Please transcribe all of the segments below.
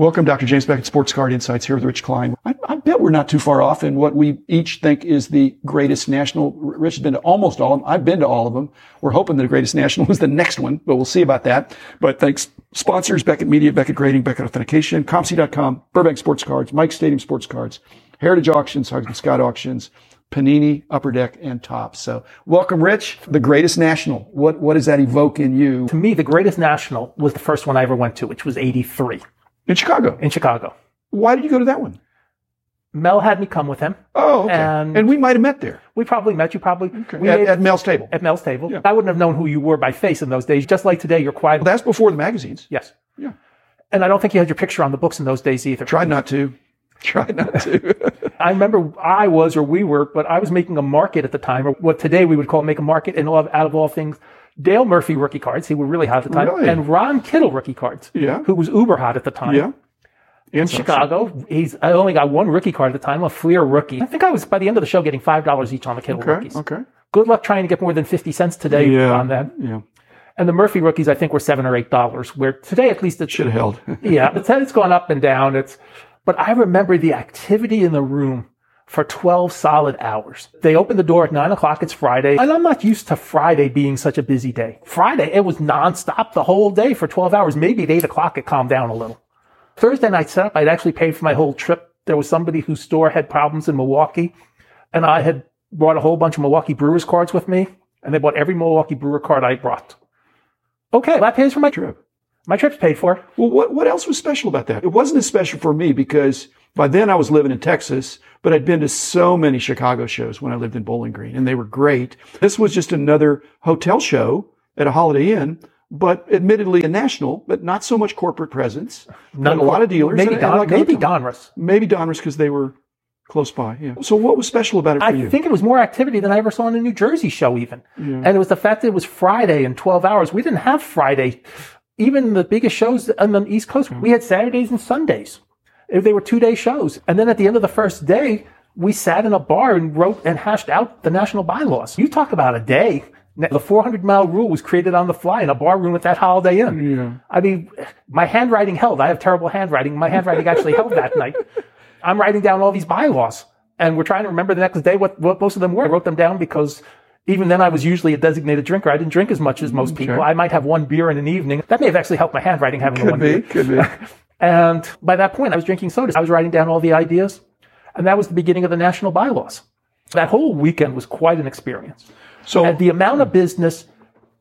Welcome, Dr. James Beckett, Sports Card Insights here with Rich Klein. I, I, bet we're not too far off in what we each think is the greatest national. Rich has been to almost all of them. I've been to all of them. We're hoping the greatest national is the next one, but we'll see about that. But thanks, sponsors, Beckett Media, Beckett Grading, Beckett Authentication, ComC.com, Burbank Sports Cards, Mike Stadium Sports Cards, Heritage Auctions, Huggins Scott Auctions, Panini, Upper Deck, and Topps. So welcome, Rich. The greatest national. What, what does that evoke in you? To me, the greatest national was the first one I ever went to, which was 83. In Chicago? In Chicago. Why did you go to that one? Mel had me come with him. Oh, okay. And, and we might have met there. We probably met. You probably okay. at, made, at, Mel's table. At Mel's table. Yeah. I wouldn't have known who you were by face in those days. Just like today, you're quiet. Well, that's before the magazines. Yes. Yeah. And I don't think you had your picture on the books in those days either. Tried not to. Tried not to. I remember I was, or we were, but I was making a market at the time, or what today we would call make a market, and out of all things, Dale Murphy rookie cards. He was really hot at the time, really? and Ron Kittle rookie cards. Yeah. Who was uber hot at the time. Yeah in Chicago. He's I only got one rookie card at the time, a Fleer rookie. I think I was by the end of the show getting five dollars each on the Kittle okay, rookies. Okay. Good luck trying to get more than fifty cents today yeah, on that. Yeah. And the Murphy rookies, I think, were seven or eight dollars. Where today, at least, it should have held. yeah, it's, it's gone up and down. It's, but I remember the activity in the room for 12 solid hours. They opened the door at nine o'clock. It's Friday. And I'm not used to Friday being such a busy day. Friday, it was nonstop the whole day for 12 hours. Maybe at eight o'clock, it calmed down a little. Thursday night setup, I'd actually paid for my whole trip. There was somebody whose store had problems in Milwaukee, and I had brought a whole bunch of Milwaukee Brewers cards with me, and they bought every Milwaukee Brewer card I brought. Okay, that pays for my trip. My trip's paid for. Well, what, what else was special about that? It wasn't as special for me because by then I was living in Texas, but I'd been to so many Chicago shows when I lived in Bowling Green, and they were great. This was just another hotel show at a Holiday Inn but admittedly a national, but not so much corporate presence. Not a lot of dealers. Maybe and, Don, and like maybe Donruss. Maybe Donruss because they were close by. Yeah. So what was special about it for I you? I think it was more activity than I ever saw in a New Jersey show, even. Yeah. And it was the fact that it was Friday and 12 hours. We didn't have Friday. Even the biggest shows on the East Coast, hmm. we had Saturdays and Sundays. They were two day shows. And then at the end of the first day, we sat in a bar and wrote and hashed out the national bylaws. You talk about a day. The 400 mile rule was created on the fly in a bar room at that Holiday Inn. Yeah. I mean, my handwriting held. I have terrible handwriting. My handwriting actually held that night. I'm writing down all these bylaws and we're trying to remember the next day what, what most of them were. I wrote them down because even then I was usually a designated drinker. I didn't drink as much as most okay. people. I might have one beer in an evening. That may have actually helped my handwriting having could one be, beer. Could be. and by that point, I was drinking sodas. I was writing down all the ideas. And that was the beginning of the national bylaws. That whole weekend was quite an experience. So and the amount of business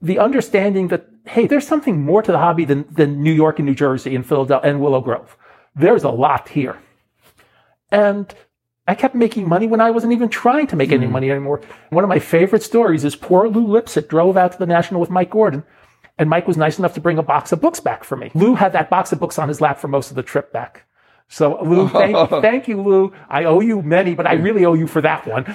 the understanding that, hey, there's something more to the hobby than, than New York and New Jersey and Philadelphia and Willow Grove. There's a lot here. And I kept making money when I wasn't even trying to make any Mm. money anymore. One of my favorite stories is poor Lou Lipsett drove out to the National with Mike Gordon, and Mike was nice enough to bring a box of books back for me. Lou had that box of books on his lap for most of the trip back. So Lou, thank, thank you, Lou. I owe you many, but I really owe you for that one.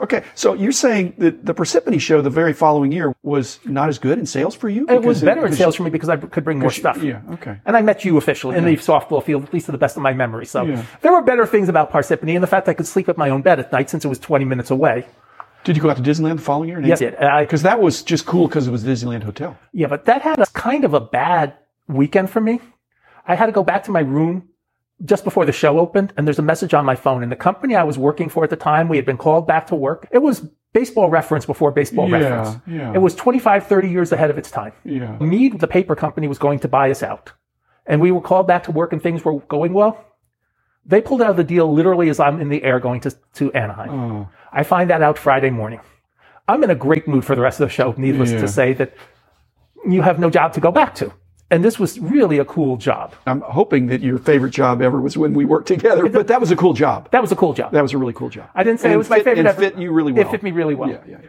Okay, so you're saying that the Parsippany show the very following year was not as good in sales for you? It was better in sales for me because I could bring more stuff. yeah, okay. And I met you officially in the softball field, at least to the best of my memory. So Yeah. there were better things about Parsippany and the fact that I could sleep at my own bed at night since it was 20 minutes away. Did you go out to Disneyland the following year? Yes, I did. Because that was just cool because it was Disneyland Hotel. Yeah, but that had a kind of a bad weekend for me. I had to go back to my room just before the show opened, and there's a message on my phone. And the company I was working for at the time, we had been called back to work. It was baseball reference before baseball Yeah, reference. yeah. It was 25, 30 years ahead of its time. Yeah. Mead, the paper company, was going to buy us out. And we were called back to work and things were going well. They pulled out of the deal literally as I'm in the air going to, to Anaheim. Oh, I find that out Friday morning. I'm in a great mood for the rest of the show, needless Yeah. to say that you have no job to go back to. And this was really a cool job. I'm hoping that your favorite job ever was when we worked together, but that was a cool job. That was a cool job. That was a really cool job. I didn't say And it was my favorite ever. fit you really well. It fit me really well. Yeah, yeah. yeah.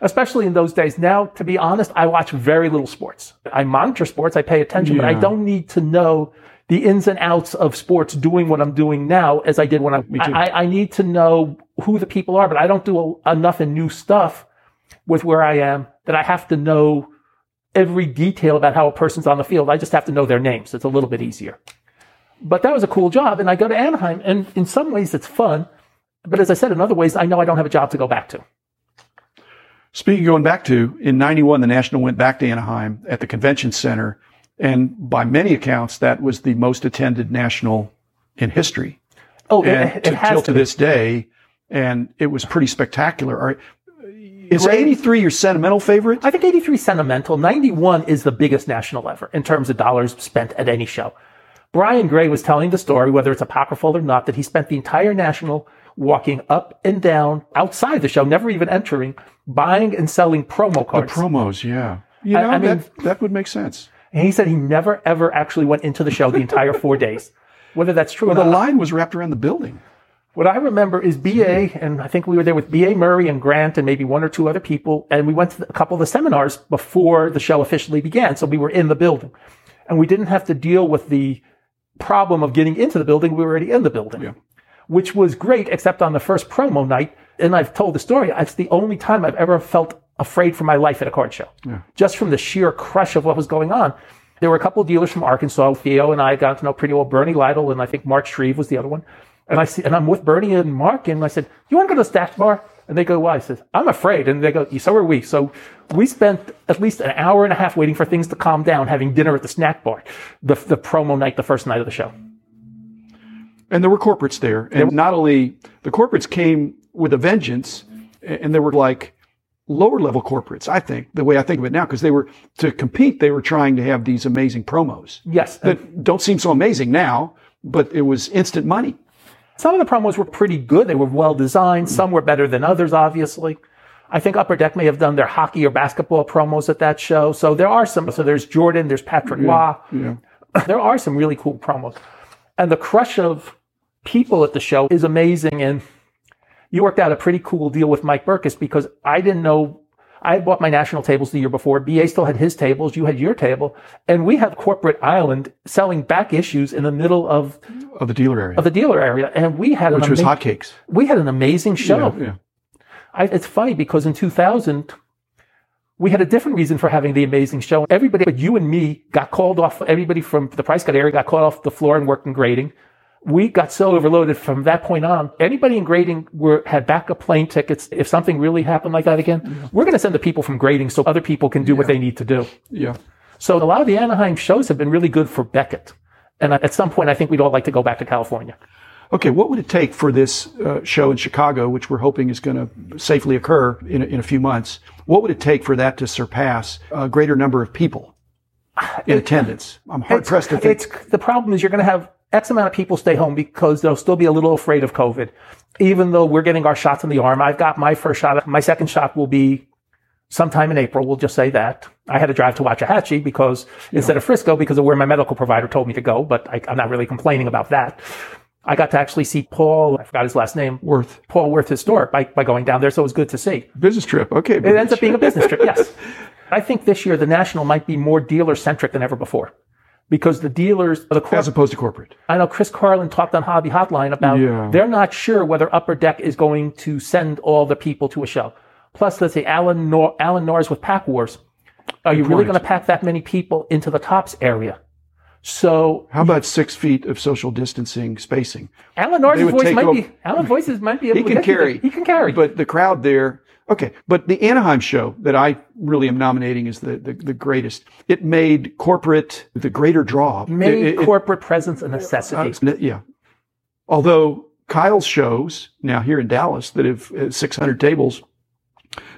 Especially in those days. Now, to be honest, I watch very little sports. I monitor sports, I pay attention, but I don't need to know the ins and outs of sports doing what I'm doing now as I did when I, too. I, I need to know who the people are, but I don't do a, enough in new stuff with where I am that I have to know every detail about how a person's on the field. I just have to know their names. It's a little bit easier. But that was a cool job. And I go to Anaheim and in some ways it's fun. But as I said, in other ways, I know I don't have a job to go back to. Speaking of going back to, in 91, the National went back to Anaheim at the convention center And by many accounts, that was the most attended national in history. Oh, And it, it to, has till to to this day. And it was pretty spectacular. Right. Is Great. 83 your sentimental favorite? I think 83 sentimental. 91 is the biggest national ever in terms of dollars spent at any show. Brian Gray was telling the story, whether it's apocryphal or not, that he spent the entire national walking up and down outside the show, never even entering, buying and selling promo cards. Promos, yeah. You I- know, I mean- that, that would make sense. And he said he never ever actually went into the show the entire four days. Whether that's true Well, or the line was wrapped around the building. What I remember is BA, and I think we were there with BA Murray and Grant and maybe one or two other people. And we went to a couple of the seminars before the show officially began. So we were in the building and we didn't have to deal with the problem of getting into the building. We were already in the building, Yeah. which was great, except on the first promo night. And I've told the story. It's the only time I've ever felt afraid for my life at a card show. Just from the sheer crush of what was going on. There were a couple of dealers from Arkansas. Theo and I got to know pretty well Bernie Lytle, and I think Mark Shreve was the other one. And I see, and I'm with Bernie and Mark, and I said, "You want to go to the stack bar?" And they go, "Why?" I said, "I'm afraid." And they go, "So are we." So we spent at least an hour and a half waiting for things to calm down, having dinner at the snack bar, the the promo night, the first night of the show. And there were corporates there. And not only the corporates came with a vengeance, and they were like lower level corporates, I think, the way I think of it now, because they were to compete, they were trying to have these amazing promos Yes, that don't seem so amazing now, but it was instant money. Some of the promos were pretty good. They were well designed. Some were better than others, obviously. I think Upper Deck may have done their hockey or basketball promos at that show. So there are some. So there's Jordan, there's Patrick Roy. Yeah. There are some really cool promos. And the crush of people at the show is amazing. And you worked out a pretty cool deal with Mike Berkus because I didn't know. I had bought my national tables the year before. BA still had his tables. You had your table. And we had Corporate Island selling back issues in the middle of, Of the dealer area, of the dealer area. And we had which an was ama- hotcakes. we had an amazing show. Yeah, yeah. I, it's funny because in 2000, we had a different reason for having the amazing show. Everybody but you and me got called off. Everybody from the price cut area got called off the floor and worked in grading. We got so overloaded from that point on. Anybody in grading were had backup plane tickets. If something really happened like that again, we're going to send the people from grading so other people can do what they need to do. Yeah. So a lot of the Anaheim shows have been really good for Beckett. And at some point, I think we'd all like to go back to California. Okay, what would it take for this uh, show in Chicago, which we're hoping is going to safely occur in a, in a few months? What would it take for that to surpass a greater number of people in attendance? I'm hard pressed to think. It's the problem is you're going to have X amount of people stay home because they'll still be a little afraid of COVID, even though we're getting our shots in the arm. I've got my first shot. My second shot will be sometime in April. We'll just say that. I had to drive to Waxahachie because instead of Frisco because of where my medical provider told me to go, but I, I'm not really complaining about that. I got to actually see Paul, I forgot his last name, Worth Paul Worth Historic by, by going down there. So it was good to see. business trip. Okay, It ends up being a business trip, yes. I think this year the National might be more dealer centric than ever before because the dealers, the corp- as opposed to corporate. I know Chris Carlin talked on Hobby Hotline about Yeah. they're not sure whether Upper Deck is going to send all the people to a show. Plus, let's say Alan Nor- Alan Norris with Pack Wars. Are you really going to pack that many people into the Topps area? So How about six feet of social distancing spacing? Alan Norris's voice might over- be Alan voices might be able He to can carry. He can carry. But the crowd there, okay. But the Anaheim show that I really am nominating is the, the, the greatest. It made corporate the greater draw. made It- it- corporate presence a necessity. Uh, yeah. Although Kyle's shows now here in Dallas that have uh, 600 tables,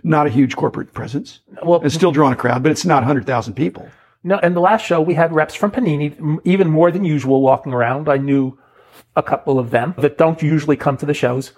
not a huge corporate presence. well, It's still drawing a crowd, but it's not 100,000 people. No, and the last show we had reps from Panini, even more than usual, walking around. I knew a couple of them that don't usually come to the shows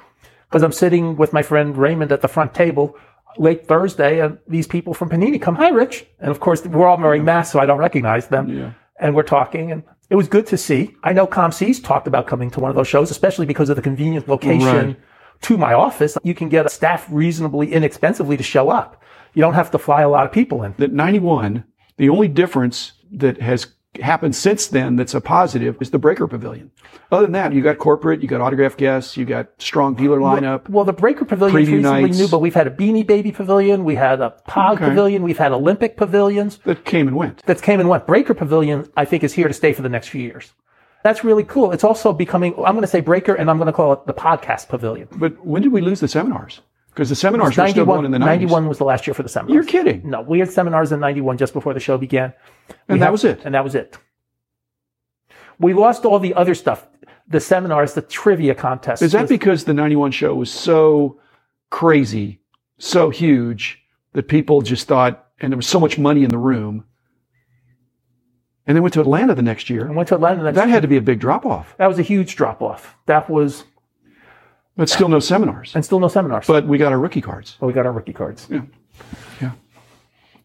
because I'm sitting with my friend Raymond at the front table late Thursday, and these people from Panini come, "Hi, Rich," and of course we're all wearing masks, so I don't recognize them. Yeah. And we're talking, and it was good to see. I know ComC's talked about coming to one of those shows, especially because of the convenient location Right. to my office. You can get a staff reasonably inexpensively to show up. You don't have to fly a lot of people in. That 91, the only difference that has happened since then that's a positive is the breaker pavilion. Other than that, you got corporate, you got autograph guests, you got strong dealer lineup. Well, the Breaker Pavilion is nights. new, but we've had a Beanie Baby Pavilion, we had a Pog Okay. Pavilion, we've had Olympic Pavilions that came and went. that came and went. Breaker Pavilion, I think, is here to stay for the next few years. That's really cool. It's also becoming, I'm going to say Breaker, and I'm going to call it the Podcast Pavilion. But when did we lose the seminars? Because the seminars were still going in the 90s. 91 was the last year for the seminars. You're kidding. No, we had seminars in 91 just before the show began. We And that had- was it. And that was it. We lost all the other stuff, the seminars, the trivia contests. Is that because the 91 show was so crazy, so huge that people just thought, and there was so much money in the room, and then went to Atlanta the next I year? went to Atlanta. Next That had to be a big drop off, that was a huge drop off. That was, but still no seminars. and still no seminars. But we got our rookie cards. but we got our rookie cards. Yeah. Yeah.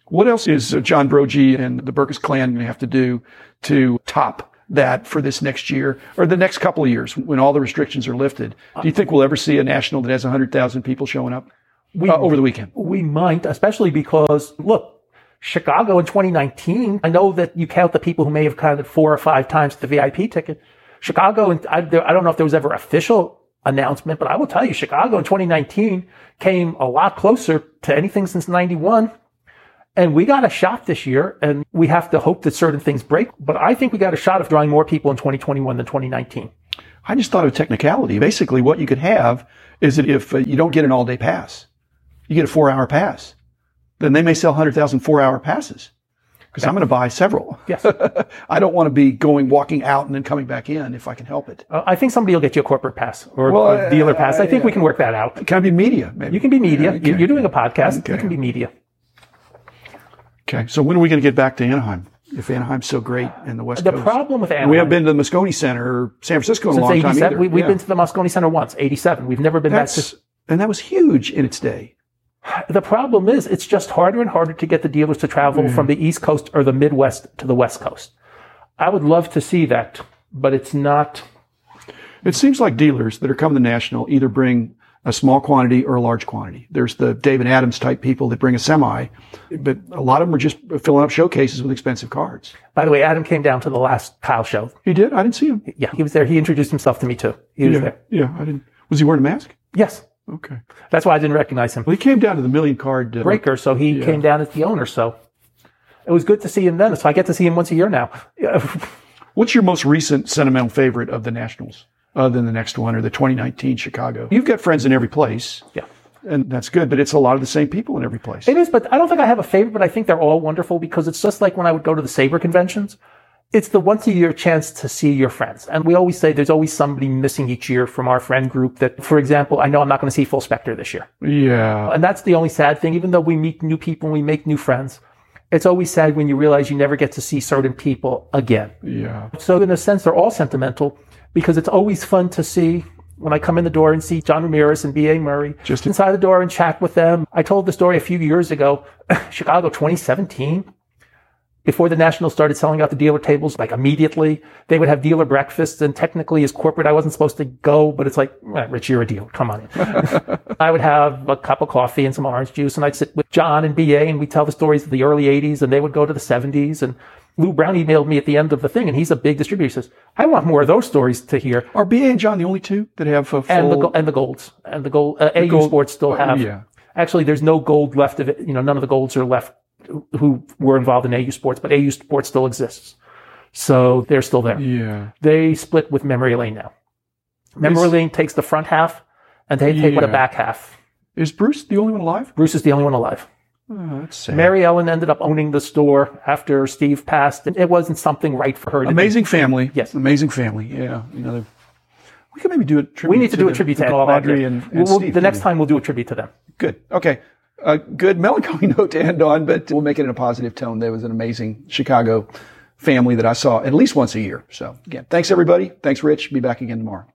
What else is uh, John Broggi and the Berkus clan going to have to do to top that for this next year or the next couple of years when all the restrictions are lifted? Do you think we'll ever see a national that has 100,000 people showing up We, uh, over the weekend? we might, especially because look, Chicago in 2019. I know that you count the people who may have counted four or five times the VIP ticket. Chicago, and I, I don't know if there was ever official announcement, but I will tell you, Chicago in 2019 came a lot closer to anything since 91. And we got a shot this year, and we have to hope that certain things break. But I think we got a shot of drawing more people in 2021 than 2019. I just thought of technicality. Basically, what you could have is that if uh, you don't get an all day pass, you get a four hour pass, then they may sell 100,000 four hour passes because I'm going to buy several. Yes. I don't want to be going, walking out and then coming back in if I can help it. Uh, I think somebody will get you a corporate pass or Well, a dealer pass. I think uh, we can work that out. Can I be media? Maybe You can be media. okay. You- You're doing a podcast. Okay. You can be media. Okay. So when are we going to get back to Anaheim? If Anaheim's so great in the West The Coast. problem with Anaheim we haven't been to the Moscone Center or San Francisco in a since long time 87, either. we, we've Yeah. been to the Moscone Center once, 87. We've never been That's, back and that was huge in its day. The problem is it's just harder and harder to get the dealers to travel Mm. from the East Coast or the Midwest to the West Coast. I would love to see that, but it's not. It seems like dealers that are coming to National either bring a small quantity or a large quantity. There's the David Adams type people that bring a semi, but a lot of them are just filling up showcases with expensive cards. By the way, Adam came down to the last Kyle show. He did? I didn't see him. Yeah, he was there. He introduced himself to me too. He was Yeah, there. yeah, I didn't. Was he wearing a mask? Yes. Okay. That's why I didn't recognize him. Well, he came down to the million card uh, Breaker, so he came down as the owner. So it was good to see him then. So I get to see him once a year now. What's your most recent sentimental favorite of the Nationals, other than the next one or the 2019 Chicago? You've got friends in every place, yeah. and that's good, but it's a lot of the same people in every place. It is, but I don't think I have a favorite, but I think they're all wonderful because it's just like when I would go to the SABR conventions. It's the once a year chance to see your friends. And we always say there's always somebody missing each year from our friend group that, for example, I know I'm not going to see Full Spectre this year. Yeah. And that's the only sad thing. Even though we meet new people and we make new friends, it's always sad when you realize you never get to see certain people again. Yeah. So in a sense, they're all sentimental because it's always fun to see when I come in the door and see John Ramirez and B.A. Murray Just- inside the door and chat with them. I told the story a few years ago, Chicago 2017. Before the Nationals started selling out the dealer tables, like immediately, they would have dealer breakfasts. And technically, as corporate, I wasn't supposed to go, but it's like, "Eh, Rich, you're a dealer. Come on in. I would have a cup of coffee and some orange juice, and I'd sit with John and BA, and we'd tell the stories of the early 80s, and they would go to the 70s. And Lou Brown emailed me at the end of the thing, and he's a big distributor. He says, I want more of those stories to hear. Are BA and John the only two that have a full? And the, and the golds. And the gold, uh, AU gold- Sports still oh, have. yeah. Actually, there's no gold left of it. You know, none of the golds are left who- were involved in AU Sports, but AU Sports still exists. So they're still there. yeah. They split with Memory Lane now. Memory Lane takes the front half, and they take what a back half. Is Bruce the only one alive? Bruce is the only one alive. Oh, that's sad. Mary Ellen ended up owning the store after Steve passed, and it wasn't something right for her. To do. Amazing family. Yes. Amazing family. Yeah. You know, they're- we could maybe do a tribute. We need to do a tribute to the. Audrey and, and we'll- Steve. the next time we'll do a tribute to them. Good. Okay. A good melancholy note to end on, but we'll make it in a positive tone. There was an amazing Chicago family that I saw at least once a year. So again, thanks everybody. Thanks, Rich. Be back again tomorrow.